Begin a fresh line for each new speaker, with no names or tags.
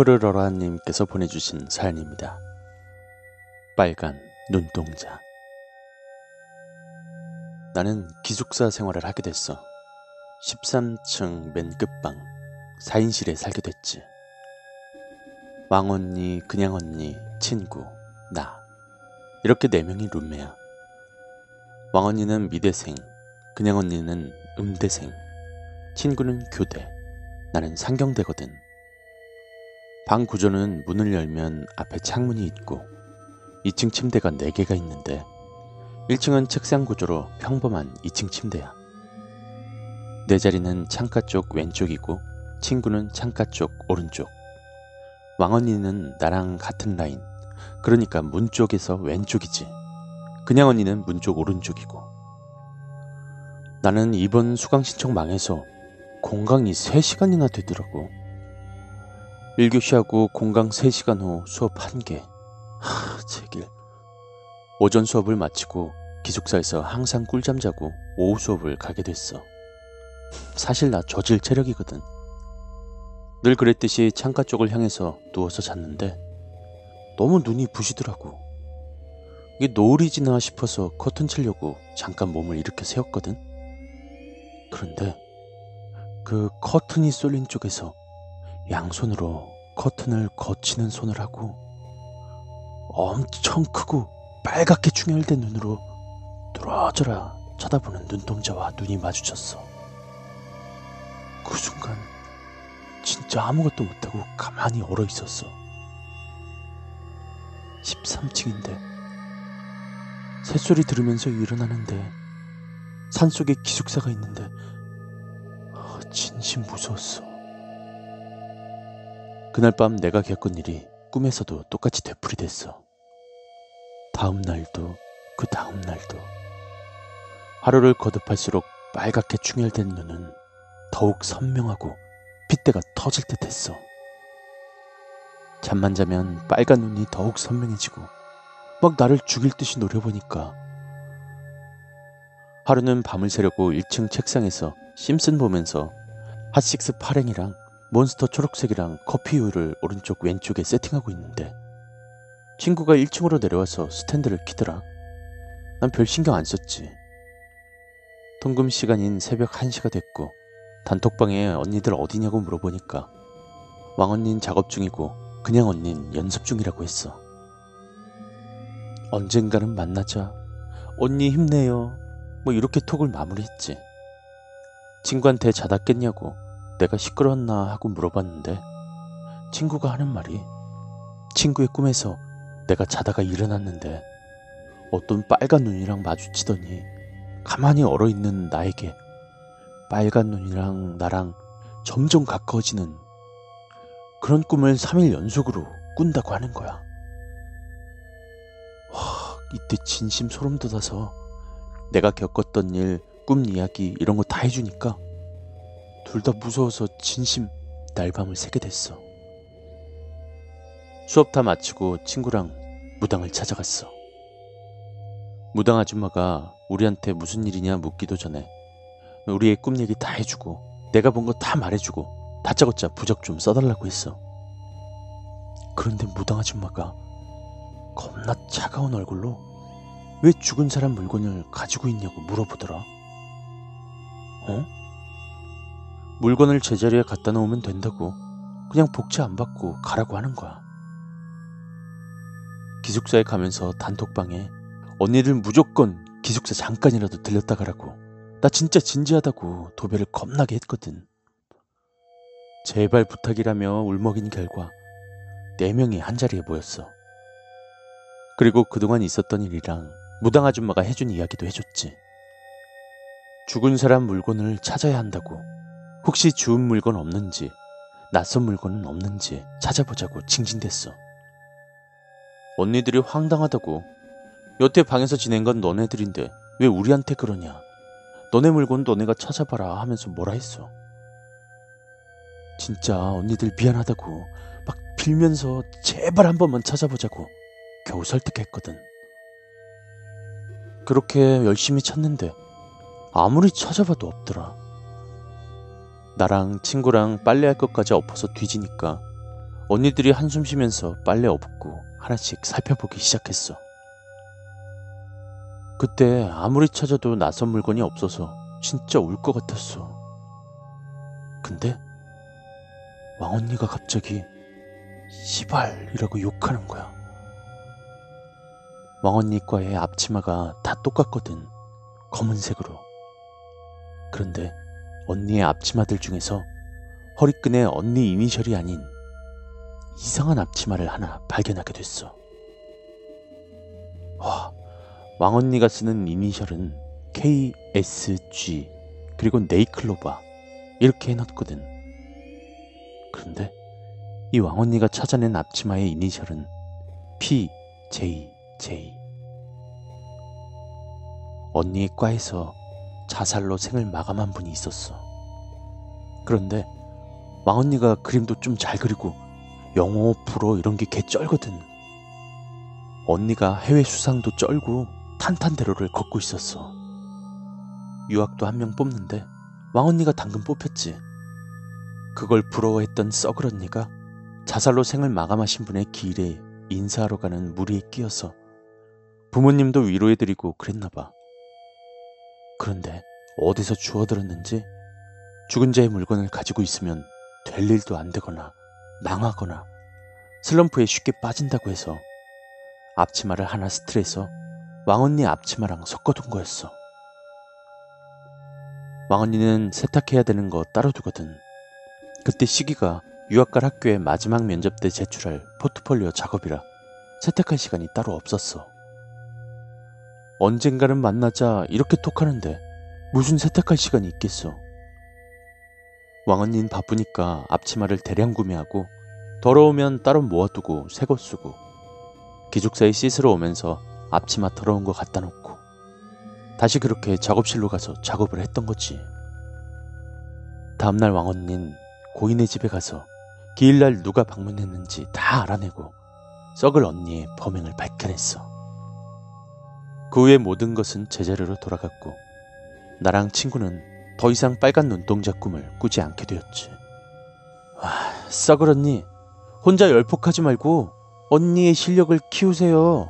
푸르러라님께서 보내주신 사연입니다. 빨간 눈동자. 나는 기숙사 생활을 하게 됐어. 13층 맨 끝방 4인실에 살게 됐지. 왕언니, 그냥언니, 친구, 나. 이렇게 네 명이 룸메야. 왕언니는 미대생, 그냥언니는 음대생, 친구는 교대, 나는 상경대거든. 방 구조는 문을 열면 앞에 창문이 있고 2층 침대가 4개가 있는데 1층은 책상 구조로 평범한 2층 침대야. 내 자리는 창가 쪽 왼쪽이고 친구는 창가 쪽 오른쪽. 왕언니는 나랑 같은 라인. 그러니까 문 쪽에서 왼쪽이지. 그냥 언니는 문 쪽 오른쪽이고. 나는 이번 수강 신청 망해서 공강이 3시간이나 되더라고. 1교시하고 공강 3시간 후 수업 1개. 하, 제길. 오전 수업을 마치고 기숙사에서 항상 꿀잠 자고 오후 수업을 가게 됐어. 사실 나 저질 체력이거든. 늘 그랬듯이 창가 쪽을 향해서 누워서 잤는데 너무 눈이 부시더라고. 이게 노을이 지나 싶어서 커튼 치려고 잠깐 몸을 이렇게 세웠거든. 그런데 그 커튼이 쏠린 쪽에서 양손으로 커튼을 거치는 손을 하고 엄청 크고 빨갛게 충혈된 눈으로 뚫어져라 쳐다보는 눈동자와 눈이 마주쳤어. 그 순간 진짜 아무것도 못하고 가만히 얼어 있었어. 13층인데 새소리 들으면서 일어나는데 산속에 기숙사가 있는데 아, 진심 무서웠어. 그날 밤 내가 겪은 일이 꿈에서도 똑같이 되풀이됐어. 다음 날도 그 다음 날도 하루를 거듭할수록 빨갛게 충혈된 눈은 더욱 선명하고 핏대가 터질 듯 했어. 잠만 자면 빨간 눈이 더욱 선명해지고 막 나를 죽일 듯이 노려보니까 하루는 밤을 새려고 1층 책상에서 심슨 보면서 핫식스 파랭이랑 몬스터 초록색이랑 커피 우유를 오른쪽 왼쪽에 세팅하고 있는데 친구가 1층으로 내려와서 스탠드를 키더라. 난 별 신경 안 썼지. 통금 시간인 새벽 1시가 됐고 단톡방에 언니들 어디냐고 물어보니까 왕언닌 작업 중이고 그냥 언닌 연습 중이라고 했어. 언젠가는 만나자. 언니 힘내요. 뭐 이렇게 톡을 마무리했지. 친구한테 자다 깼냐고 내가 시끄러웠나 하고 물어봤는데 친구가 하는 말이 친구의 꿈에서 내가 자다가 일어났는데 어떤 빨간 눈이랑 마주치더니 가만히 얼어 있는 나에게 빨간 눈이랑 나랑 점점 가까워지는 그런 꿈을 3일 연속으로 꾼다고 하는 거야. 와, 이때 진심 소름 돋아서 내가 겪었던 일, 꿈 이야기 이런 거 다 해주니까 둘 다 무서워서 진심 날밤을 새게 됐어. 수업 다 마치고 친구랑 무당을 찾아갔어. 무당 아줌마가 우리한테 무슨 일이냐 묻기도 전에 우리의 꿈 얘기 다 해주고 내가 본 거 다 말해주고 다짜고짜 부적 좀 써달라고 했어. 그런데 무당 아줌마가 겁나 차가운 얼굴로 왜 죽은 사람 물건을 가지고 있냐고 물어보더라. 어? 물건을 제자리에 갖다 놓으면 된다고 그냥 복채 안 받고 가라고 하는 거야. 기숙사에 가면서 단톡방에 언니들 무조건 기숙사 잠깐이라도 들렸다 가라고 나 진짜 진지하다고 도배를 겁나게 했거든. 제발 부탁이라며 울먹인 결과 네 명이 한자리에 모였어. 그리고 그동안 있었던 일이랑 무당 아줌마가 해준 이야기도 해줬지. 죽은 사람 물건을 찾아야 한다고. 혹시 주운 물건 없는지, 낯선 물건은 없는지 찾아보자고 징징댔어. 언니들이 황당하다고. 여태 방에서 지낸 건 너네들인데 왜 우리한테 그러냐. 너네 물건 너네가 찾아봐라 하면서 뭐라 했어. 진짜 언니들 미안하다고 막 빌면서 제발 한 번만 찾아보자고 겨우 설득했거든. 그렇게 열심히 찾는데 아무리 찾아봐도 없더라. 나랑 친구랑 빨래할 것까지 엎어서 뒤지니까 언니들이 한숨 쉬면서 빨래 업고 하나씩 살펴보기 시작했어. 그때 아무리 찾아도 낯선 물건이 없어서 진짜 울 것 같았어. 근데 왕언니가 갑자기 시발이라고 욕하는 거야. 왕언니 과의 앞치마가 다 똑같거든. 검은색으로. 그런데 언니의 앞치마들 중에서 허리끈에 언니 이니셜이 아닌 이상한 앞치마를 하나 발견하게 됐어. 와, 왕언니가 쓰는 이니셜은 KSG 그리고 네이클로바 이렇게 해놨거든. 그런데 이 왕언니가 찾아낸 앞치마의 이니셜은 PJJ. 언니의 과에서 자살로 생을 마감한 분이 있었어. 그런데 왕언니가 그림도 좀 잘 그리고 영어, 불어 이런 게 개 쩔거든. 언니가 해외 수상도 쩔고 탄탄대로를 걷고 있었어. 유학도 한 명 뽑는데 왕언니가 당근 뽑혔지. 그걸 부러워했던 썩을 언니가 자살로 생을 마감하신 분의 길에 인사하러 가는 무리에 끼어서 부모님도 위로해드리고 그랬나봐. 그런데 어디서 주워들었는지 죽은 자의 물건을 가지고 있으면 될 일도 안 되거나 망하거나 슬럼프에 쉽게 빠진다고 해서 앞치마를 하나 스트레서 왕언니 앞치마랑 섞어둔 거였어. 왕언니는 세탁해야 되는 거 따로 두거든. 그때 시기가 유학 갈 학교의 마지막 면접 때 제출할 포트폴리오 작업이라 세탁할 시간이 따로 없었어. 언젠가는 만나자 이렇게 톡하는데 무슨 세탁할 시간이 있겠어. 왕언니는 바쁘니까 앞치마를 대량 구매하고 더러우면 따로 모아두고 새거 쓰고 기숙사에 씻으러 오면서 앞치마 더러운 거 갖다 놓고 다시 그렇게 작업실로 가서 작업을 했던 거지. 다음날 왕언니는 고인의 집에 가서 기일날 누가 방문했는지 다 알아내고 썩을 언니의 범행을 밝혀냈어. 그 후에 모든 것은 제자리로 돌아갔고 나랑 친구는 더 이상 빨간 눈동자 꿈을 꾸지 않게 되었지. 와, 언니, 혼자 열폭하지 말고 언니의 실력을 키우세요.